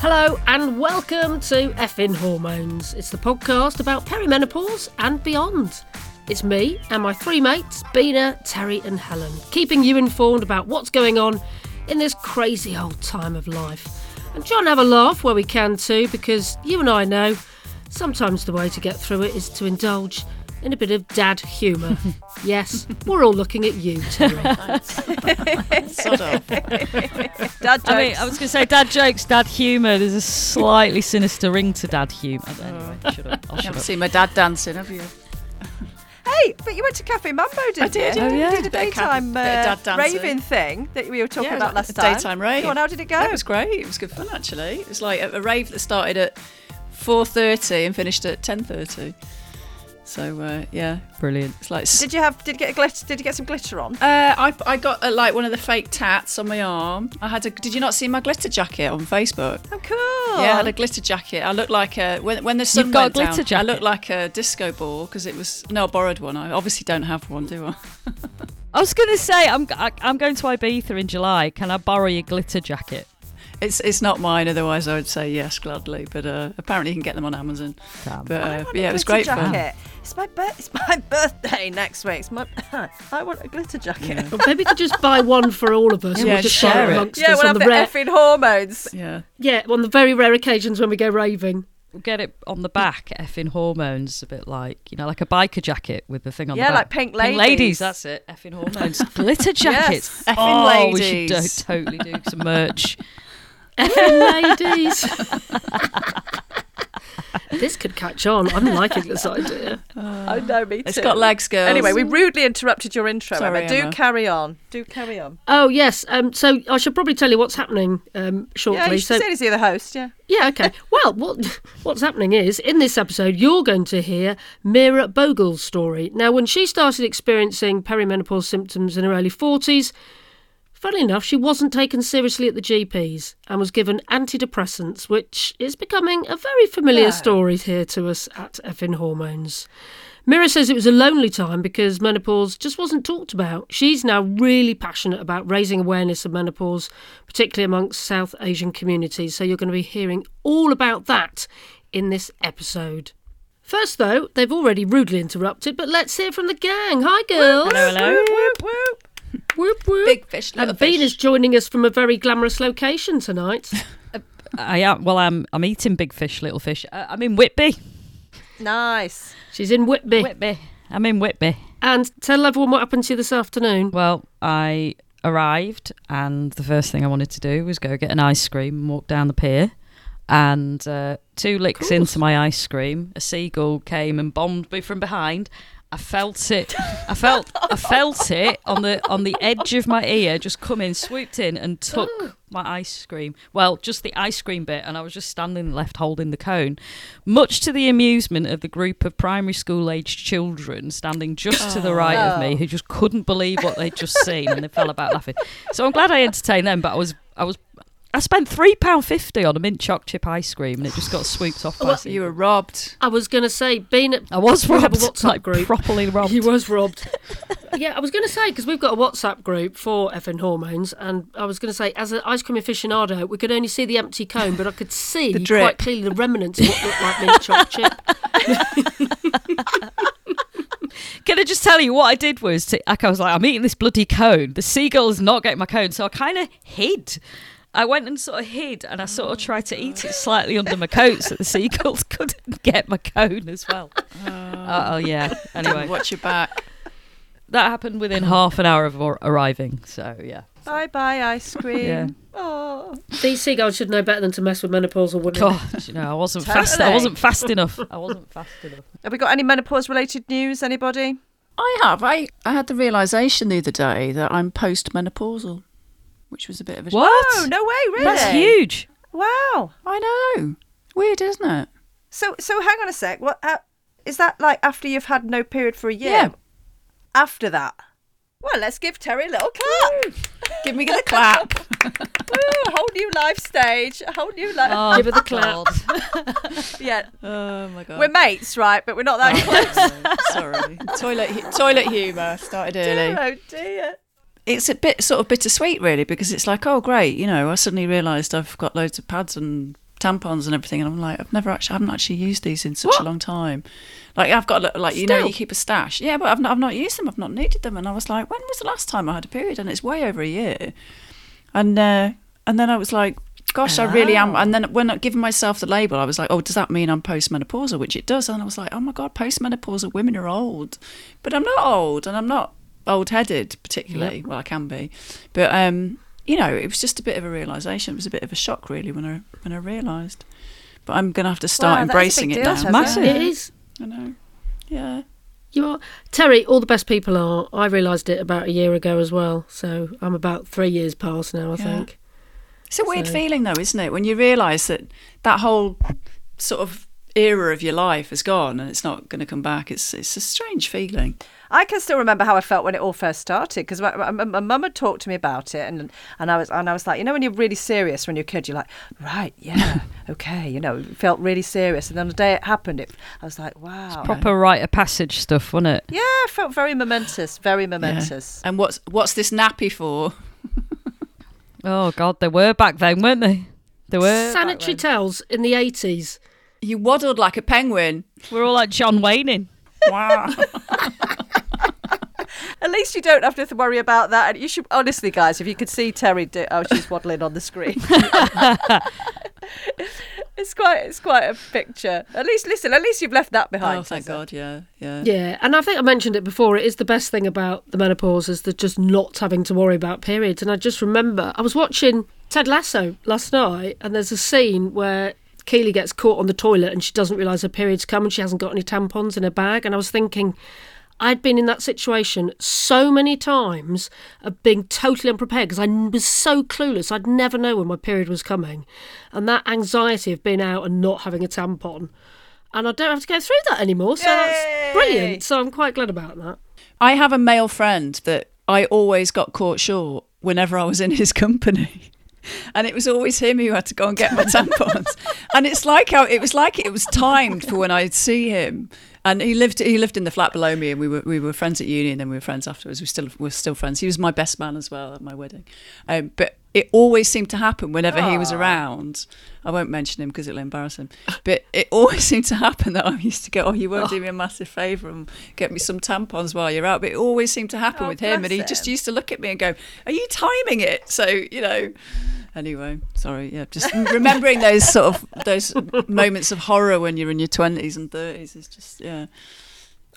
Hello and welcome to Effin Hormones. It's the podcast about perimenopause and beyond. It's me and my three mates, Bina, Terri, and Helen, keeping you informed about what's going on in this crazy old time of life. And trying to have a laugh where we can too, because you and I know sometimes the way to get through it is to indulge in a bit of dad humour. yes, we're all looking at you, Terri. Sort of. Dad jokes. I mean, I was going to say dad jokes, dad humour. There's a slightly sinister ring to dad humour. Anyway, shut up. I'll You shut haven't up. seen my dad dancing, have you? hey, but you went to Cafe Mambo, didn't I did, you? yeah. Oh, yeah. You did a Bit of ca- daytime bit of uh, dad raving thing that we were talking Yeah, about last a time. daytime rave. Go on, how did it go? It was great. It was good fun actually. It was like a, a rave that started at 4:30 and finished at 10:30. So uh, yeah, Brilliant. it's like. Did you have? Did you get a glitter? Did you get some glitter on? uh, I, I got uh, like one of the fake tats on my arm. I had a. Did you not see my glitter jacket on Facebook? Oh, cool. Yeah, I had a glitter jacket. I looked like a when when the sun You've got a went glitter down, jacket? I looked like a disco ball because it was no, I borrowed one. I obviously don't have one, do I? I was going to say I'm I, I'm going to Ibiza in July. Can I borrow your glitter jacket? It's it's not mine. Otherwise, I would say yes gladly. But uh, apparently, you can get them on Amazon. Damn. But I uh, want yeah, a it was glitter great fun. It's my bir- It's my birthday next week. It's my. I want a glitter jacket. Well, maybe we could just buy one for all of us. and Yeah, we'll just share share it. Yeah, we'll on have the the rare, effing hormones. Yeah. yeah, on the very rare occasions when we go raving. We'll get it on the back, effing hormones, a bit like you know, like a biker jacket with the thing on Yeah, the back. like pink Pink ladies. That's it. Effing hormones, glitter jackets. Yes, Effing oh, we should do, totally do some merch. Ladies. this could catch on. I'm liking this idea. I know, me too. It's got legs, girls. Anyway, we rudely interrupted your intro, Sorry, Emma. Do Emma. carry on. Do carry on. Oh yes. Um. So I should probably tell you what's happening. Um. Shortly. Yeah, you so should say as you're the host. Yeah. yeah. Okay. Well, what what's happening is in this episode you're going to hear Meera Bhogal's story. Now, when she started experiencing perimenopause symptoms in her early forties. Funnily enough, she wasn't taken seriously at the GPs and was given antidepressants, which is becoming a very familiar No. story here to us at Effin Hormones. Meera says it was a lonely time because menopause just wasn't talked about. She's now really passionate about raising awareness of menopause, particularly amongst South Asian communities. So you're going to be hearing all about that in this episode. First, though, they've already rudely interrupted, but let's hear from the gang. Hi, girls. Hello, hello. Whoop, whoop, whoop. Whoop, whoop. Big fish, little And Bean fish. is joining us from a very glamorous location tonight. I am. Well, I'm. I'm eating big fish, little fish. Uh, I'm in Whitby. Nice. She's in Whitby. Whitby. I'm in Whitby. And tell everyone what happened to you this afternoon. Well, I arrived, and the first thing I wanted to do was go get an ice cream and walk down the pier. And uh, two licks into my ice cream, a seagull came and bombed me from behind. I felt it. I felt. I felt it on the on the edge of my ear. Just come in, swooped in, and took oh. my ice cream. Well, just the ice cream bit, and I was just standing left holding the cone, much to the amusement of the group of primary school aged children standing just to the right of me, oh. who just couldn't believe what they'd just seen, and they fell about laughing. So I'm glad I entertained them, but I was I was. I spent three pound fifty on a mint choc chip ice cream, and it just got swooped off by. a You were robbed. I was going to say, Bean, I was We have a robbed, WhatsApp like group. properly robbed. he was robbed. yeah, I was going to say, because we've got a WhatsApp group for Effin Hormones, and I was going to say, as an ice cream aficionado, we could only see the empty cone, but I could see quite clearly the remnants of what looked like mint choc chip. Can I just tell you what I did was, to, like, I was like, I'm eating this bloody cone. The seagull's not getting my cone, so I kind of hid. I went and sort of hid, and I sort of oh, tried to eat it slightly under my coat so the seagulls couldn't get my cone as well. oh yeah. Anyway, Watch your back. that happened within half an hour of ar- arriving. So yeah. Bye bye ice cream. Yeah. Oh. These seagulls should know better than to mess with menopausal women. God, you know, I wasn't fast. I wasn't fast enough. I wasn't fast enough. Have we got any menopause related news? Anybody? I have. I, I had the realization the other day that I'm postmenopausal, which was a bit of a. What? Oh no way! Really? That's huge. Wow. I know. Weird, isn't it? So so hang on a sec. What uh, is that like after you've had no period for a year? Yeah. After that. Well, let's give Terri a little clap. Give me the clap. Woo, a whole new life stage. A whole new life. Oh, Give her the clap. Yeah. oh my god. We're mates, right? But we're not that close. Sorry. toilet toilet humour started early. oh dear. It's a bit sort of bittersweet, really, because it's like, oh great, you know, I suddenly realised I've got loads of pads and tampons and everything, and I'm like, I've never actually, I haven't actually used these in such a long time. Like I've got like you know you keep a stash, yeah, but I've not, I've not used them, I've not needed them, and I was like, when was the last time I had a period? And it's way over a year, and uh, and then I was like. Gosh, I really am. And then when I given myself the label, I was like, "Oh, does that mean I'm postmenopausal?" Which it does. And I was like, "Oh my god, postmenopausal women are old," but I'm not old, and I'm not old-headed particularly. Well, I can be, but um, you know, it was just a bit of a realization. It was a bit of a shock, really, when I when I realised. But I'm going to have to start Wow, that's a embracing big it deal, now. Tess, Massive. It is. I know. Yeah. You are Terri. All the best people are. I realised it about a year ago as well. So I'm about three years past now. I Yeah. think. It's a weird So- feeling, though, isn't it? When you realise that that whole sort of era of your life has gone and it's not going to come back. It's it's a strange feeling. I can still remember how I felt when it all first started because my, my, my mum had talked to me about it, and and I was and I was like, you know, when you're really serious when you're a kid, you're like, right, yeah, okay, you know, it felt really serious, and then the day it happened, it I was like, wow, it's Proper rite of passage stuff, wasn't it? yeah, it felt very momentous, very momentous. And what's what's this nappy for? Oh God, they were back then, weren't they? They were. Sanitary towels in the 80s. You waddled like a penguin. We're all like John Wayne in. Wow. At least you don't have to worry about that. And you should honestly, guys, if you could see Terri, do, oh, she's waddling on the screen. it's quite, it's quite a picture. At least, listen, at least you've left that behind. oh, thank Tessa. God. Yeah. Yeah. Yeah, and I think I mentioned it before. It is the best thing about the menopause is the just not having to worry about periods. And I just remember I was watching Ted Lasso last night, and there's a scene where Keely gets caught on the toilet and she doesn't realise her period's come and she hasn't got any tampons in her bag. And I was thinking, I'd been in that situation so many times of being totally unprepared because I was so clueless. I'd never know when my period was coming. And that anxiety of being out and not having a tampon. And I don't have to go through that anymore. So Yay! that's brilliant. So I'm quite glad about that. I have a male friend that I always got caught short whenever I was in his company. And it was always him who had to go and get my tampons. and it's like how it was like it was timed for when I'd see him. And he lived he lived in the flat below me and we were we were friends at uni and then we were friends afterwards. We still we're still friends. He was my best man as well at my wedding. Um, but it always seemed to happen whenever he was around. I won't mention him because it'll embarrass him. But it always seemed to happen that I used to go, "Oh, you won't do me a massive favour and get me some tampons while you're out." But it always seemed to happen Oh, with him, and he bless just used to look at me and go, "Are you timing it?" So you know. Anyway, sorry. Yeah, just remembering those sort of those moments of horror when you're in your twenties and thirties is just yeah.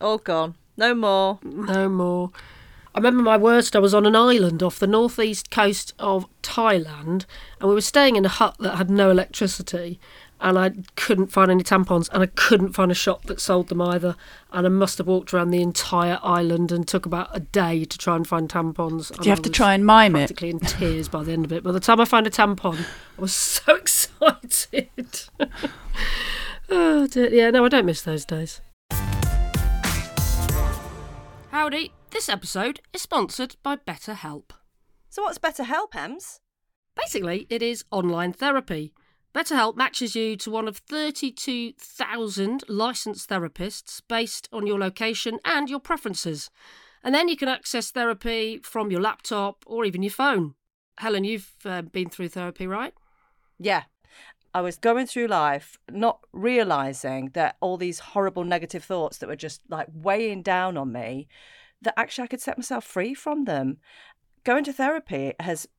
All gone. No more. No more. I remember my worst. I was on an island off the northeast coast of Thailand, and we were staying in a hut that had no electricity. And I couldn't find any tampons, and I couldn't find a shop that sold them either. And I must have walked around the entire island and took about a day to try and find tampons. Do you have to try and mime it? practically in tears by the end of it. By the time I found a tampon, I was so excited. oh dear. Yeah, no, I don't miss those days. Howdy. This episode is sponsored by BetterHelp. So what's BetterHelp, Ems? Basically, it is online therapy. BetterHelp matches you to one of 32,000 licensed therapists based on your location and your preferences. And then you can access therapy from your laptop or even your phone. Helen, you've uh, been through therapy, right? Yeah. I was going through life not realizing that all these horrible negative thoughts that were just like weighing down on me, that actually I could set myself free from them. Going to therapy has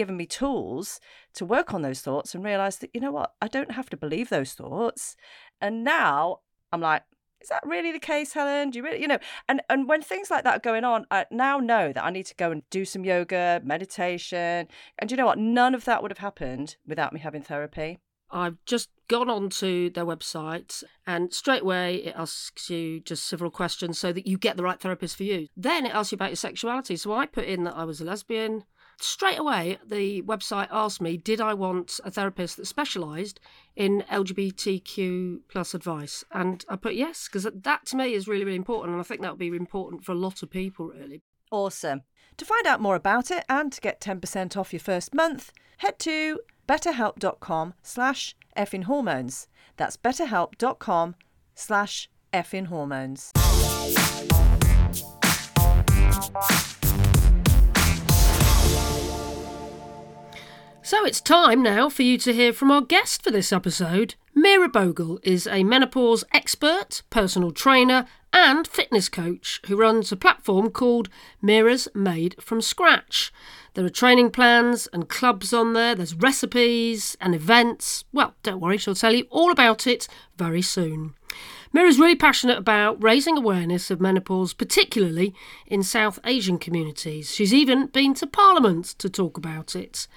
given me tools to work on those thoughts and realize that, you know what, I don't have to believe those thoughts. And now I'm like, is that really the case, Helen? Do you really, you know? And and when things like that are going on, I now know that I need to go and do some yoga, meditation. And you know what? None of that would have happened without me having therapy. I've just gone onto their website and straight away it asks you just several questions so that you get the right therapist for you. Then it asks you about your sexuality. So I put in that I was a lesbian. Straight away, the website asked me, did I want a therapist that specialised in LGBTQ plus advice? And I put yes, because that to me is really, really important. And I think that would be important for a lot of people, really. Awesome. To find out more about it and to get 10% off your first month, head to betterhelp.com slash hormones. That's betterhelp.com slash hormones. So it's time now for you to hear from our guest for this episode. Meera Bhogal is a menopause expert, personal trainer, and fitness coach who runs a platform called Meera's Made from Scratch. There are training plans and clubs on there, there's recipes and events. Well, don't worry, she'll tell you all about it very soon. Meera's really passionate about raising awareness of menopause, particularly in South Asian communities. She's even been to Parliament to talk about it.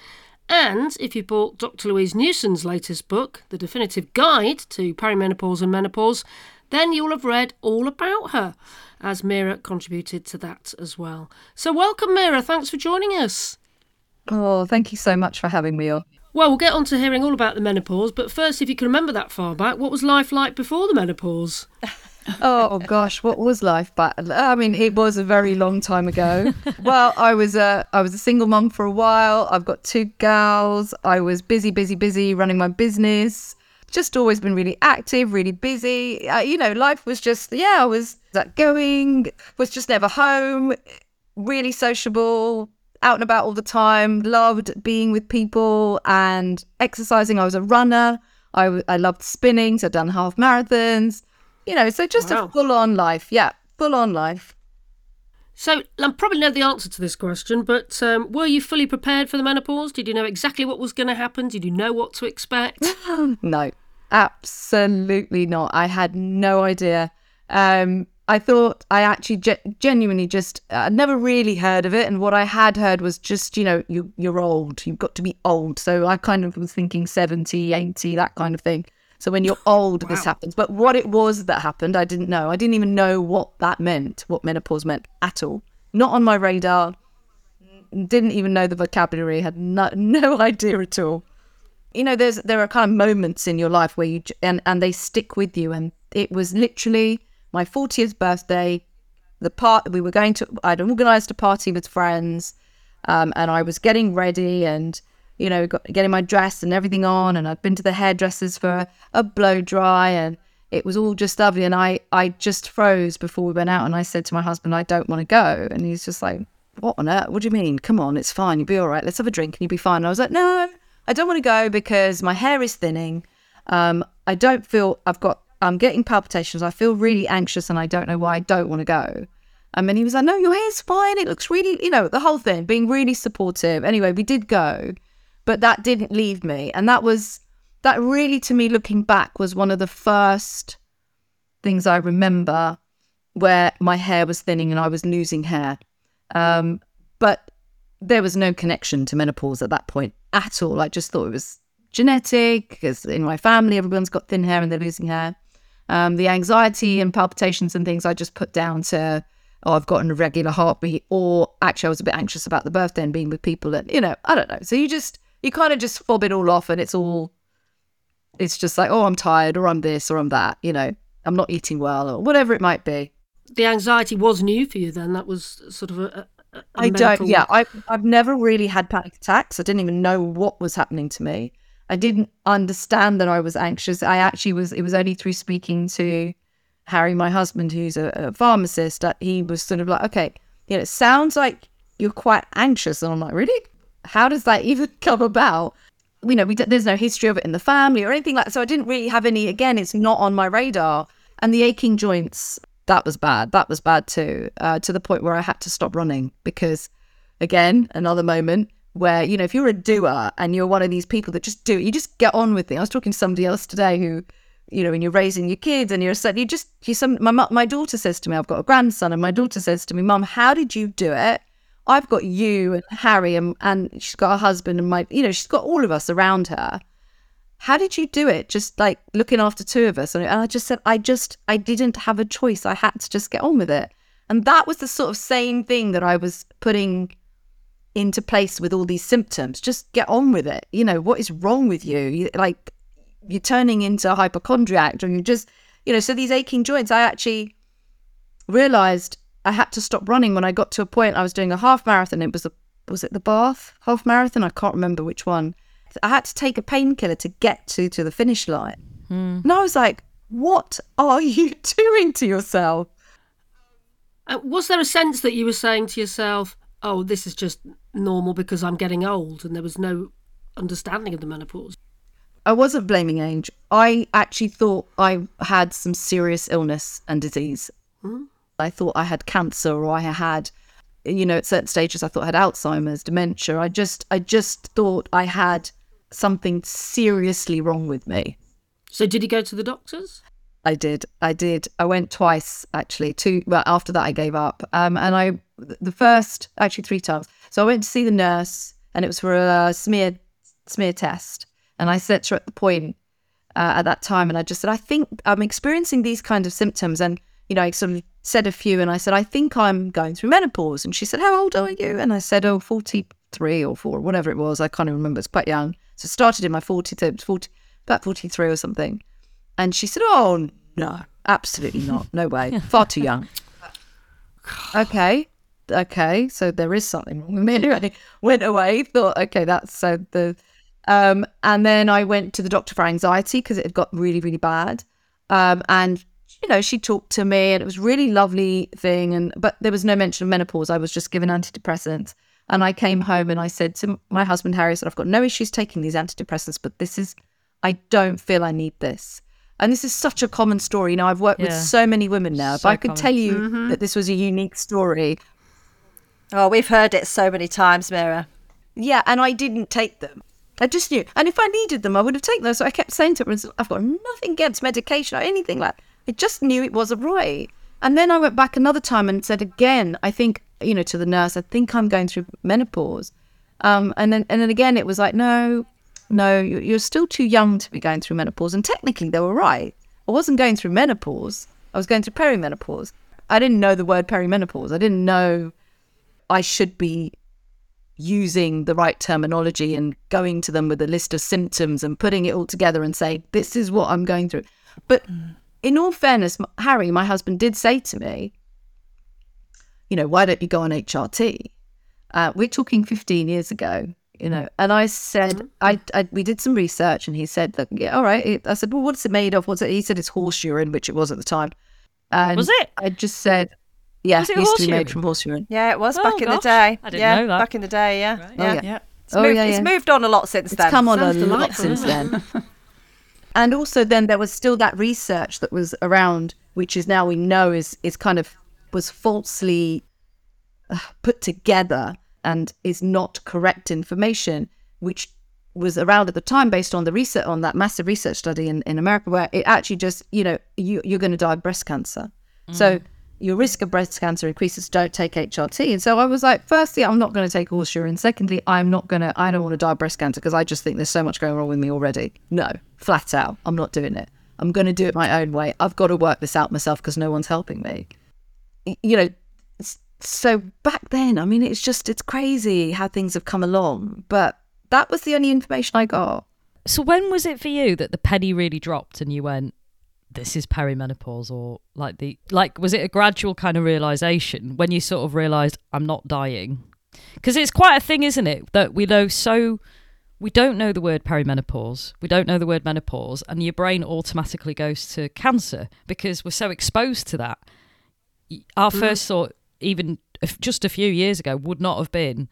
And if you bought Dr. Louise Newson's latest book, The Definitive Guide to Perimenopause and Menopause, then you'll have read all about her, as Meera contributed to that as well. So, welcome, Meera. Thanks for joining us. Oh, thank you so much for having me on. Well, we'll get on to hearing all about the menopause, but first, if you can remember that far back, what was life like before the menopause? oh gosh, what was life back? I mean, it was a very long time ago. well, I was a I was a single mom for a while. I've got two girls. I was busy, busy, busy running my business. Just always been really active, really busy. Uh, you know, life was just yeah. I was that going, was just never home. Really sociable, out and about all the time, loved being with people and exercising. I was a runner. I, I loved spinning, so I'd done half marathons, you know, so just wow. a full on life. Yeah, full on life. So I probably know the answer to this question, but um, were you fully prepared for the menopause? Did you know exactly what was going to happen? Did you know what to expect? no, absolutely not. I had no idea. Um, I thought I actually ge- genuinely just uh, never really heard of it, and what I had heard was just you know you you're old, you've got to be old. So I kind of was thinking 70, 80, that kind of thing. So when you're old, wow. this happens. But what it was that happened, I didn't know. I didn't even know what that meant, what menopause meant at all. Not on my radar. Didn't even know the vocabulary. Had no, no idea at all. You know, there's there are kind of moments in your life where you and and they stick with you, and it was literally my 40th birthday. The part we were going to, I'd organised a party with friends, um, and I was getting ready and you know got, getting my dress and everything on, and I'd been to the hairdressers for a blow dry, and it was all just lovely. And I I just froze before we went out, and I said to my husband, I don't want to go, and he's just like, What on earth? What do you mean? Come on, it's fine. You'll be all right. Let's have a drink, and you'll be fine. And I was like, No, I don't want to go because my hair is thinning. Um, I don't feel I've got I'm getting palpitations. I feel really anxious and I don't know why I don't want to go. And he was like, no, your hair's fine. It looks really, you know, the whole thing, being really supportive. Anyway, we did go, but that didn't leave me. And that was, that really, to me, looking back, was one of the first things I remember where my hair was thinning and I was losing hair. Um, but there was no connection to menopause at that point at all. I just thought it was genetic because in my family, everyone's got thin hair and they're losing hair. Um, the anxiety and palpitations and things I just put down to, oh, I've got an irregular heartbeat, or actually I was a bit anxious about the birthday and being with people, and you know, I don't know. So you just you kind of just fob it all off, and it's all, it's just like, oh, I'm tired, or I'm this, or I'm that. You know, I'm not eating well, or whatever it might be. The anxiety was new for you then. That was sort of a. a, a I mental... don't. Yeah, I I've never really had panic attacks. I didn't even know what was happening to me. I didn't understand that I was anxious. I actually was, it was only through speaking to Harry, my husband, who's a, a pharmacist, that he was sort of like, okay, you know, it sounds like you're quite anxious. And I'm like, really? How does that even come about? You know, we there's no history of it in the family or anything like that. So I didn't really have any, again, it's not on my radar. And the aching joints, that was bad. That was bad too, uh, to the point where I had to stop running because, again, another moment, where you know if you're a doer and you're one of these people that just do it, you just get on with it. I was talking to somebody else today who, you know, when you're raising your kids and you're you just you some my my daughter says to me, I've got a grandson, and my daughter says to me, Mum, how did you do it? I've got you and Harry and and she's got a husband and my you know she's got all of us around her. How did you do it? Just like looking after two of us, and I just said I just I didn't have a choice. I had to just get on with it, and that was the sort of same thing that I was putting into place with all these symptoms. Just get on with it. You know, what is wrong with you? you like, you're turning into a hypochondriac, or you just, you know, so these aching joints, I actually realized I had to stop running when I got to a point I was doing a half marathon. It was a, was it the Bath half marathon? I can't remember which one. I had to take a painkiller to get to to the finish line. Hmm. And I was like, what are you doing to yourself? Uh, was there a sense that you were saying to yourself, oh, this is just normal because I'm getting old, and there was no understanding of the menopause. I wasn't blaming age. I actually thought I had some serious illness and disease. I thought I had cancer or I had, you know, at certain stages I thought I had Alzheimer's, dementia. I just, I just thought I had something seriously wrong with me. So, did he go to the doctors? I did. I did. I went twice actually. Two. Well, after that, I gave up. Um, and I, the first actually three times. So I went to see the nurse, and it was for a smear smear test. And I said to her at the point uh, at that time, and I just said, I think I'm experiencing these kind of symptoms. And you know, I sort of said a few, and I said, I think I'm going through menopause. And she said, How old are you? And I said, Oh, 43 or four, whatever it was. I can't even remember. It's quite young. So I started in my 40s, 40, about 43 or something. And she said, Oh, no, absolutely not. No way. Far too young. Okay. Okay. So there is something wrong with me. Anyway, went away, thought, okay, that's so the. Um, and then I went to the doctor for anxiety because it had got really, really bad. Um, and, you know, she talked to me and it was really lovely thing. And, but there was no mention of menopause. I was just given antidepressants. And I came home and I said to my husband, Harry, I said, I've got no issues taking these antidepressants, but this is, I don't feel I need this. And this is such a common story. You know, I've worked with so many women now. if So I could common. tell you mm-hmm. that this was a unique story, Oh, we've heard it so many times, Meera. yeah, and I didn't take them. I just knew. And if I needed them, I would have taken them. So I kept saying to her, I've got nothing against medication or anything like I just knew it wasn't right. And then I went back another time and said again, I think, you know, to the nurse, I think I'm going through menopause. Um, and then and then again, it was like, no, no, you- you're still too young to be going through menopause. And technically, they were right. I wasn't going through menopause. I was going through perimenopause. I didn't know the word perimenopause. I didn't know I should be using the right terminology and going to them with a list of symptoms and putting it all together and say, this is what I'm going through. But in all fairness, Harry, my husband, did say to me, you know, why don't you go on HRT? Uh, we're talking 15 years ago, you know, and I said, I, I, we did some research and he said, look, yeah, all right. I said, well, what's it made of? What's it? He said it's horse urine, which it was at the time. And Was it? I just said, yeah, Was it it used horse to be made from horse urine. Yeah, it was Oh, back in the day. I didn't yeah, know that. back in the day. Yeah, Right. Oh, yeah. yeah. yeah. It's, Oh, moved, yeah, it's moved on a lot since It's then. It's come on a lot since then. and also, then there was still that research that was around, which is now we know is is kind of was falsely uh, put together and is not correct information, which was around at the time based on the research on that massive research study in, in America, where it actually just you know you you're going to die of breast cancer, so your risk of breast cancer increases. Don't take HRT. And so I was like, firstly, I'm not going to take horse urine. Secondly, I'm not going to. I don't want to die of breast cancer because I just think there's so much going wrong with me already. No, flat out, I'm not doing it. I'm going to do it my own way. I've got to work this out myself because no one's helping me. You know, so back then, I mean, it's just it's crazy how things have come along. But that was the only information I got. So when was it for you that the penny really dropped and you went, "This is perimenopause," or like the like was it a gradual kind of realization when you sort of realized I'm not dying? Because it's quite a thing, isn't it, that we know so. We don't know the word perimenopause. We don't know the word menopause, and your brain automatically goes to cancer because we're so exposed to that. Our mm. first thought, even if just a few years ago, would not have been,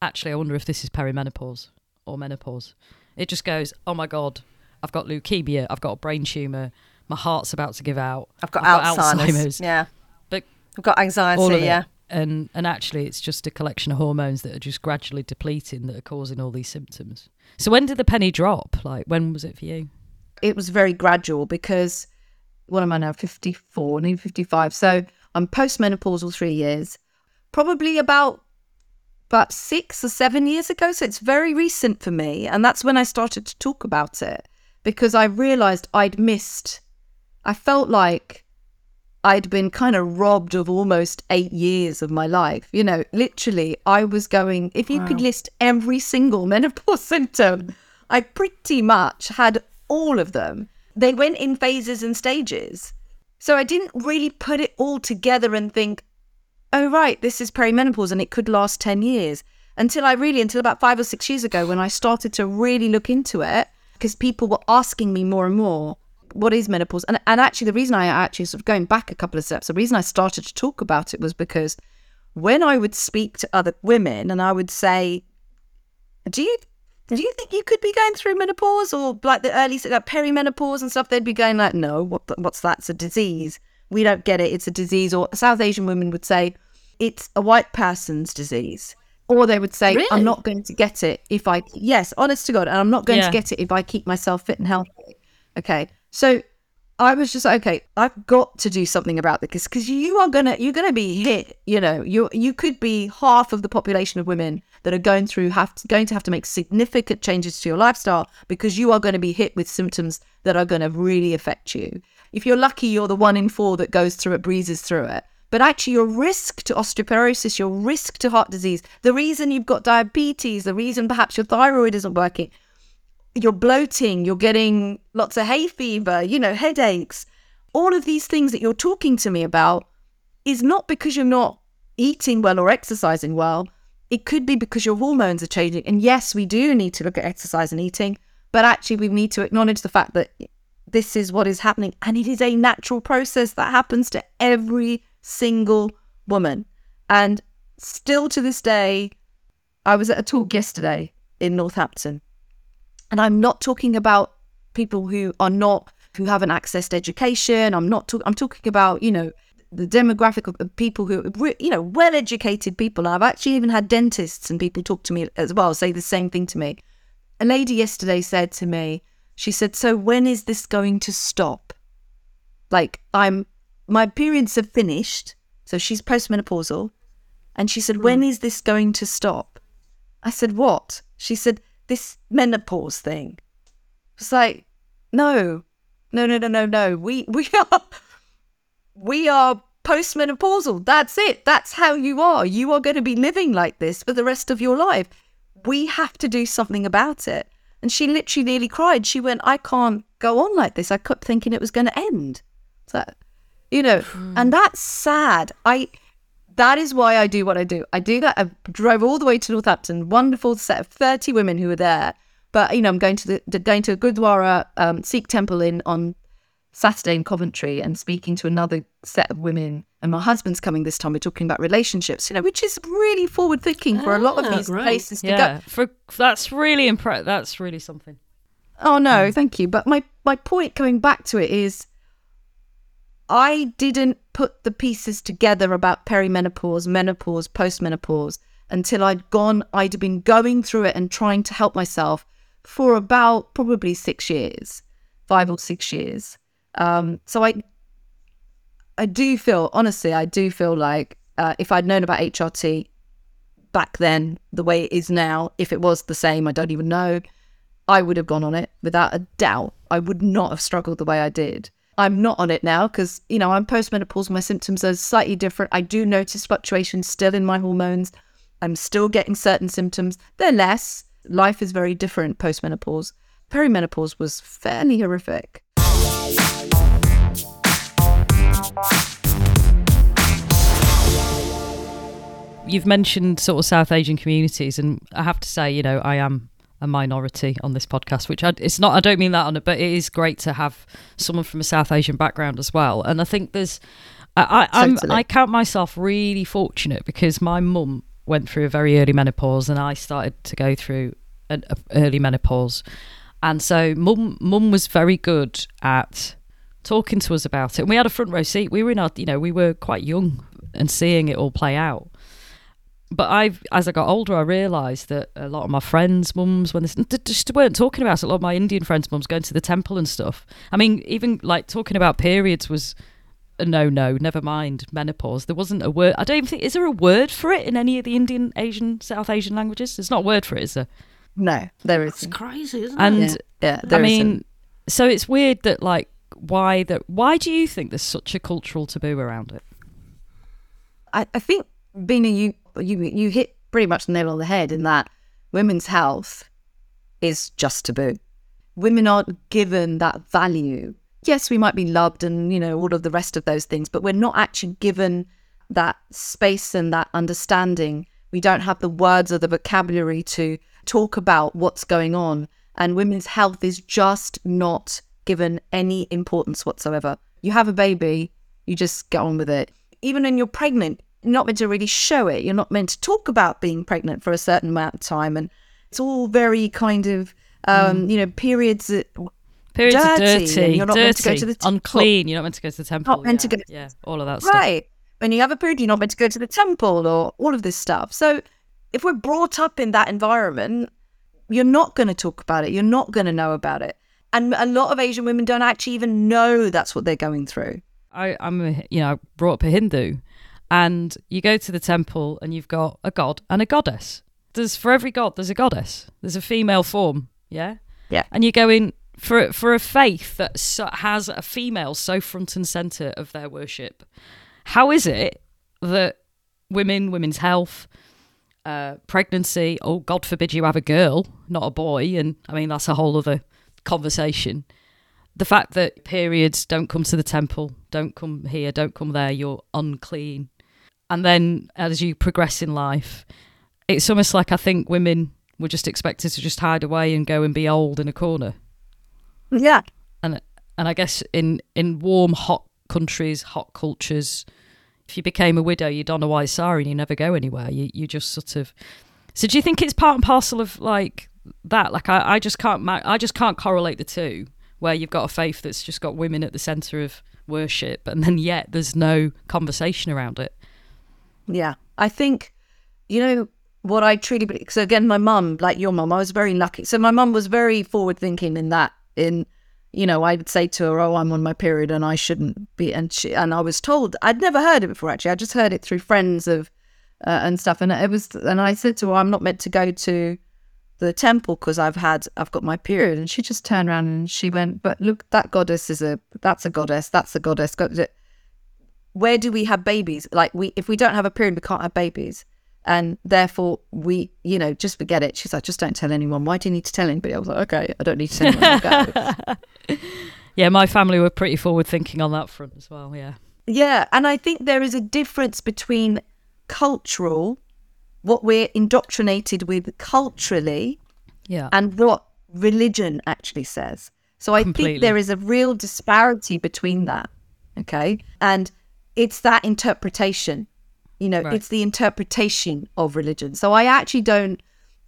actually, I wonder if this is perimenopause or menopause. It just goes, oh my God, I've got leukemia, I've got a brain tumour, my heart's about to give out, I've got, Alzheimer's. Alzheimer's. Yeah, But I've got anxiety. Yeah. And, and actually, it's just a collection of hormones that are just gradually depleting that are causing all these symptoms. So, when did the penny drop? Like, when was it for you? it was very gradual because what am I now? 54, nearly 55. So I'm postmenopausal three years, probably about about six or seven years ago. So it's very recent for me. And that's when I started to talk about it because I realized I'd missed, I felt like I'd been kind of robbed of almost eight years of my life. You know, literally, I was going, if you could list every single menopause symptom, I pretty much had all of them. They went in phases and stages. So I didn't really put it all together and think, oh, right, this is perimenopause and it could last 10 years. Until I really, until about five or six years ago, when I started to really look into it, because people were asking me more and more, what is menopause? And, and actually, the reason I actually sort of going back a couple of steps, the reason I started to talk about it was because when I would speak to other women and I would say, do you do you think you could be going through menopause or like the early like perimenopause and stuff? They'd be going like, no, what, what's that? It's a disease. We don't get it. It's a disease. Or South Asian women would say it's a white person's disease. Or they would say, Really? I'm not going to get it if I, yes, honest to God, and I'm not going Yeah. to get it if I keep myself fit and healthy. Okay. So I was just like, okay, I've got to do something about this because you are gonna you're gonna be hit. You know, you you could be half of the population of women that are going through have to, going to have to make significant changes to your lifestyle because you are going to be hit with symptoms that are going to really affect you. If you're lucky, you're the one in four that goes through it, breezes through it. But actually, your risk to osteoporosis, your risk to heart disease, the reason you've got diabetes, the reason perhaps your thyroid isn't working, you're bloating, you're getting lots of hay fever, you know, headaches. All of these things that you're talking to me about is not because you're not eating well or exercising well. It could be because your hormones are changing. And yes, we do need to look at exercise and eating, but actually, we need to acknowledge the fact that this is what is happening. And it is a natural process that happens to every single woman. And still to this day, I was at a talk yesterday in Northampton and I'm not talking about people who are not who haven't accessed education. I'm not talking. I'm talking about you know the demographic of people who you know well educated people. I've actually even had dentists and people talk to me as well say the same thing to me. A lady yesterday said to me, she said, "So when is this going to stop?" Like I'm, my periods have finished, so she's postmenopausal, and she said, hmm. "When is this going to stop?" I said, "What?" She said, "This menopause thing." It's like, no, no, no, no, no, no. We we are we are postmenopausal. That's it. That's how you are. You are going to be living like this for the rest of your life. We have to do something about it. And she literally nearly cried. She went, I can't go on like this. I kept thinking it was going to end. So, you know, and hmm. that's sad. I that is why I do what I do. I do that. I drove all the way to Northampton. Wonderful set of thirty women who were there. But you know, I'm going to the, going to a Gurdwara um, Sikh temple in on Saturday in Coventry and speaking to another set of women. And my husband's coming this time. We're talking about relationships, you know, which is really forward thinking for a lot of Ah, these great. places to Yeah, go. for that's really impre- That's really something. Oh no, thank you. But my my point coming back to it is I didn't put the pieces together about perimenopause, menopause, postmenopause until I'd gone I'd been going through it and trying to help myself for about probably 6 years, 5 or 6 years. Um so I I do feel honestly I do feel like uh, if I'd known about HRT back then the way it is now, if it was the same, I don't even know. I would have gone on it without a doubt. I would not have struggled the way I did. I'm not on it now because, you know, I'm postmenopausal. My symptoms are slightly different. I do notice fluctuations still in my hormones. I'm still getting certain symptoms. They're less. Life is very different postmenopause. Perimenopause was fairly horrific. You've mentioned sort of South Asian communities, and I have to say, you know, I am a minority on this podcast, which I, it's not. I don't mean that on it, but it is great to have someone from a South Asian background as well. And I think there's, I, I, I'm, Totally. I count myself really fortunate because my mum went through a very early menopause, and I started to go through an a early menopause, and so mum, mum was very good at talking to us about it. And we had a front row seat. We were in our, you know, we were quite young and seeing it all play out but I've as I got older, I realised that a lot of my friends' mums, when they they just weren't talking about it. A lot of my Indian friends' mums going to the temple and stuff. I mean, even like talking about periods was a no no. Never mind menopause. There wasn't a word. I don't even think is there a word for it in any of the Indian, Asian, South Asian languages. There's not a word for it, is there? No, there is. It's crazy, isn't And it? Yeah, yeah I mean, isn't. so it's weird that like why that why do you think there's such a cultural taboo around it? I, I think Bina, you you you hit pretty much the nail on the head in that women's health is just taboo. Women aren't given that value. Yes, we might be loved and you know all of the rest of those things, but we're not actually given that space and that understanding. We don't have the words or the vocabulary to talk about what's going on, and women's health is just not given any importance whatsoever. You have a baby, you just get on with it. Even when you're pregnant, not meant to really show it. You're not meant to talk about being pregnant for a certain amount of time. And It's all very kind of, um, you know, periods. That, Periods are dirty, and dirty, you're not dirty, meant to go to the temple. unclean. You're not meant to go to the temple. Not meant to yeah, go- yeah, all of that stuff. right. When you have a period, you're not meant to go to the temple or all of this stuff. So if we're brought up in that environment, you're not going to talk about it. You're not going to know about it. And a lot of Asian women don't actually even know that's what they're going through. I, I'm, a, you know, brought up a Hindu, and you go to the temple and you've got a god and a goddess. There's for every god, there's a goddess. There's a female form, yeah, Yeah. And you go in for for a faith that has a female so front and center of their worship. How is it that women, women's health, uh, pregnancy, oh God forbid you have a girl, not a boy, and I mean that's a whole other conversation the fact that periods don't come to the temple, don't come here, don't come there, you're unclean. And then as you progress in life, it's almost like I think women were just expected to just hide away and go and be old in a corner. Yeah. And and I guess in in warm, hot countries, hot cultures, if you became a widow, you don a white sari and you never go anywhere. You you just sort of. So do you think it's part and parcel of like that? Like I, I just can't I just can't correlate the two where you've got a faith that's just got women at the center of worship and then yet there's no conversation around it. Yeah. I think, you know, what I truly believe. So again, my mum, like your mum, I was very lucky. So my mum was very forward thinking in that. In, you know, I would say to her, "Oh, I'm on my period and I shouldn't be," and she and I was told I'd never heard it before. Actually, I just heard it through friends of uh, and stuff. And it was, and I said to her, "I'm not meant to go to the temple because I've had I've got my period." And she just turned around and she went, "But look, that goddess is a that's a goddess. That's a goddess." God- where do we have babies? Like we, if we don't have a period, we can't have babies, and therefore we, you know, just forget it. She's like, just don't tell anyone. Why do you need to tell anybody? I was like, okay, I don't need to tell anyone. Yeah, my family were pretty forward thinking on that front as well. Yeah. yeah, and I think there is a difference between cultural, what we're indoctrinated with culturally, Yeah. and what religion actually says. So I Completely. think there is a real disparity between that. Okay. And it's that interpretation. You know, Right. it's the interpretation of religion. So I actually don't,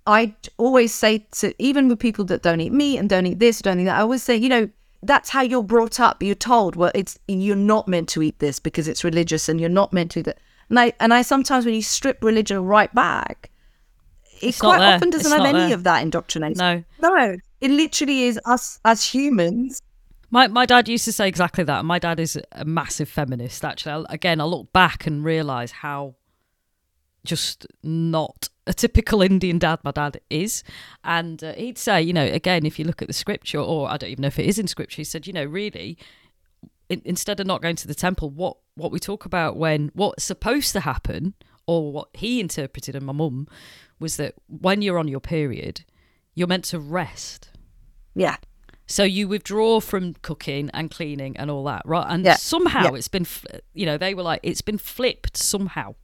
I always say to, even with people that don't eat meat and don't eat this, don't eat that, I always say, you know, that's how you're brought up. You're told, well, it's, you're not meant to eat this because it's religious and you're not meant to eat that. And I, and I sometimes, when you strip religion right back, it It's quite often doesn't It's have any there. of that indoctrination. No. No, it literally is us as humans. My my dad used to say exactly that. My dad is a massive feminist. Actually, I, again, I look back and realise how just not a typical Indian dad my dad is. And uh, he'd say, you know, again, if you look at the scripture, or I don't even know if it is in scripture, he said, you know, really, in, instead of not going to the temple, what what we talk about when what's supposed to happen, or what he interpreted and my mum was that when you're on your period, you're meant to rest. Yeah, So you withdraw from cooking and cleaning and all that, right? And Yeah. somehow Yeah. it's been, you know, they were like, it's been flipped somehow,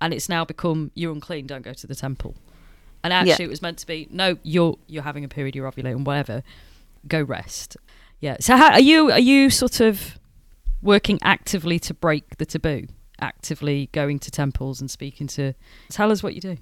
and it's now become you're unclean, don't go to the temple. And actually, it was meant to be no, you're you're having a period, you're ovulating, whatever. Go rest. Yeah. So how, are you? Are you sort of working actively to break the taboo? Actively going to temples and speaking to. Tell us what you do.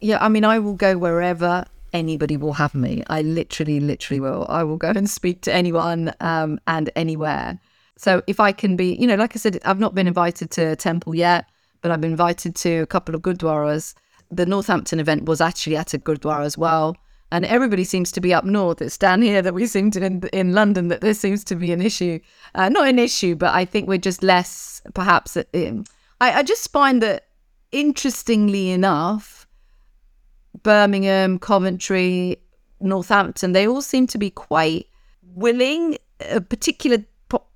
yeah. I mean, I will go wherever anybody will have me. I literally, literally will. I will go and speak to anyone um, and anywhere. So if I can be, you know, like I said, I've not been invited to a temple yet, but I've been invited to a couple of gurdwaras. The Northampton event was actually at a gurdwara as well. And everybody seems to be up north. It's down here that we seem to in, in London that there seems to be an issue. Uh, not an issue, but I think we're just less, perhaps. Um, I, I just find that, interestingly enough, Birmingham, Coventry, Northampton, they all seem to be quite willing. A particular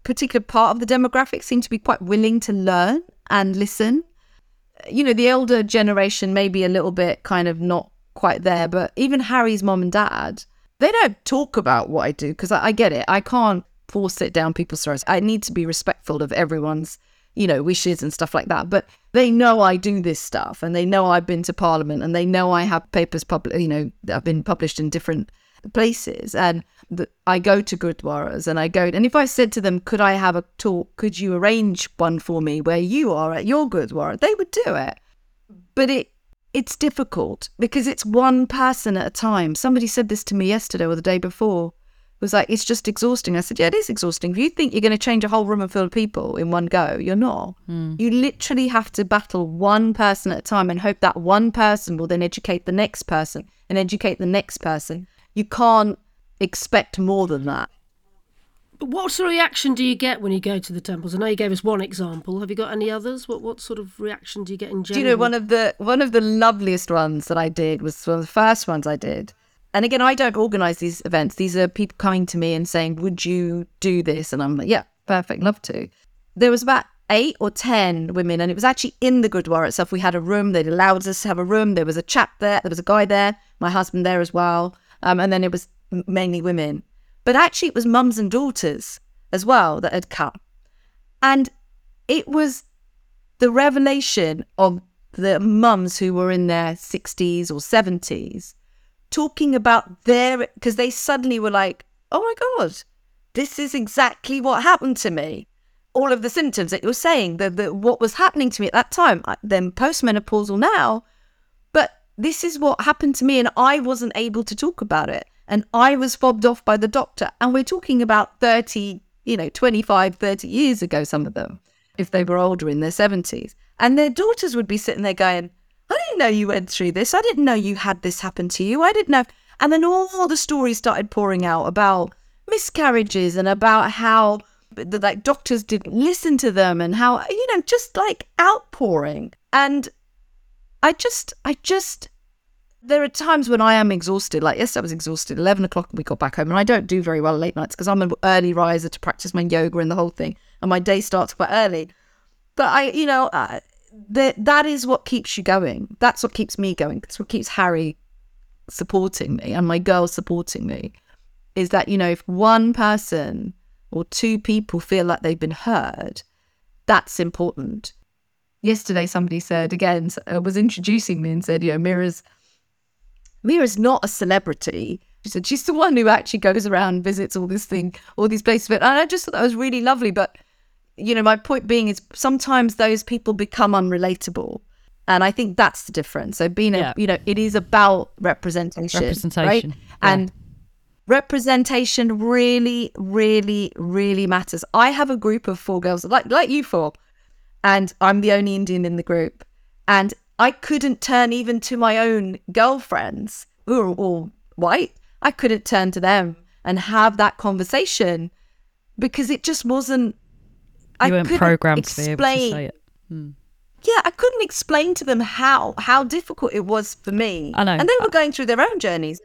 particular part of the demographic seem to be quite willing to learn and listen. You know, the older generation may be a little bit kind of not quite there, but even Harry's mom and dad, they don't talk about what I do because I, I get it. I can't force it down people's throats. I need to be respectful of everyone's you know, wishes and stuff like that. But they know I do this stuff and they know I've been to Parliament and they know I have papers, published, you know, that have been published in different places. And the, I go to Gurdwaras and I go, and if I said to them, could I have a talk? Could you arrange one for me where you are at your Gurdwara? They would do it. But it, it's difficult because it's one person at a time. Somebody said this to me yesterday or the day before. Was like, it's just exhausting. I said, yeah, it is exhausting. If you think you're going to change a whole room full of people in one go, you're not. Hmm. You literally have to battle one person at a time and hope that one person will then educate the next person and educate the next person. You can't expect more than that. But what sort of reaction do you get when you go to the temples? I know you gave us one example. Have you got any others? What what sort of reaction do you get in general? Do general? you know one of the one of the loveliest ones that I did was one of the first ones I did. And again, I don't organise these events. These are people coming to me and saying, "Would you do this?" And I'm like, "Yeah, perfect, love to." There was about eight or ten women, and it was actually in the Gurdwara itself. We had a room; they'd allowed us to have a room. There was a chap there, there was a guy there, my husband there as well, um, and then it was mainly women. But actually, it was mums and daughters as well that had come, and it was the revelation of the mums who were in their 60s or 70s talking about their because they suddenly were like oh my god this is exactly what happened to me. All of the symptoms that you're saying the, the what was happening to me at that time then postmenopausal now but this is what happened to me and i wasn't able to talk about it. And i was fobbed off by the doctor. And we're talking about 30 you know 25 30 years ago some of them if they were older in their 70s and their daughters would be sitting there going i didn't know you went through this i didn't know you had this happen to you i didn't know and then all the stories started pouring out about miscarriages and about how the like doctors didn't listen to them and how you know just like outpouring and i just i just there are times when I am exhausted. Like yesterday, I was exhausted. Eleven o'clock, we got back home, and I don't do very well late nights because I'm an early riser to practice my yoga and the whole thing, and my day starts quite early. But I, you know, uh, that that is what keeps you going. That's what keeps me going. That's what keeps Harry supporting me and my girls supporting me. Is that you know, if one person or two people feel like they've been heard, that's important. Yesterday, somebody said again, uh, was introducing me and said, you know, Meera's Meera's not a celebrity. She said she's the one who actually goes around, visits all this thing, all these places. And I just thought that was really lovely. But you know, my point being is sometimes those people become unrelatable. And I think that's the difference. So being a Yeah. you know, it is about representation. Right? Representation, yeah. And representation really, really, really matters. I have a group of four girls like like you four, and I'm the only Indian in the group. And I couldn't turn even to my own girlfriends who are all white. I couldn't turn to them and have that conversation because it just wasn't. I You weren't couldn't programmed to be able to explain- say it. Hmm. Yeah, I couldn't explain to them how how difficult it was for me. I know. and they were going through their own journeys.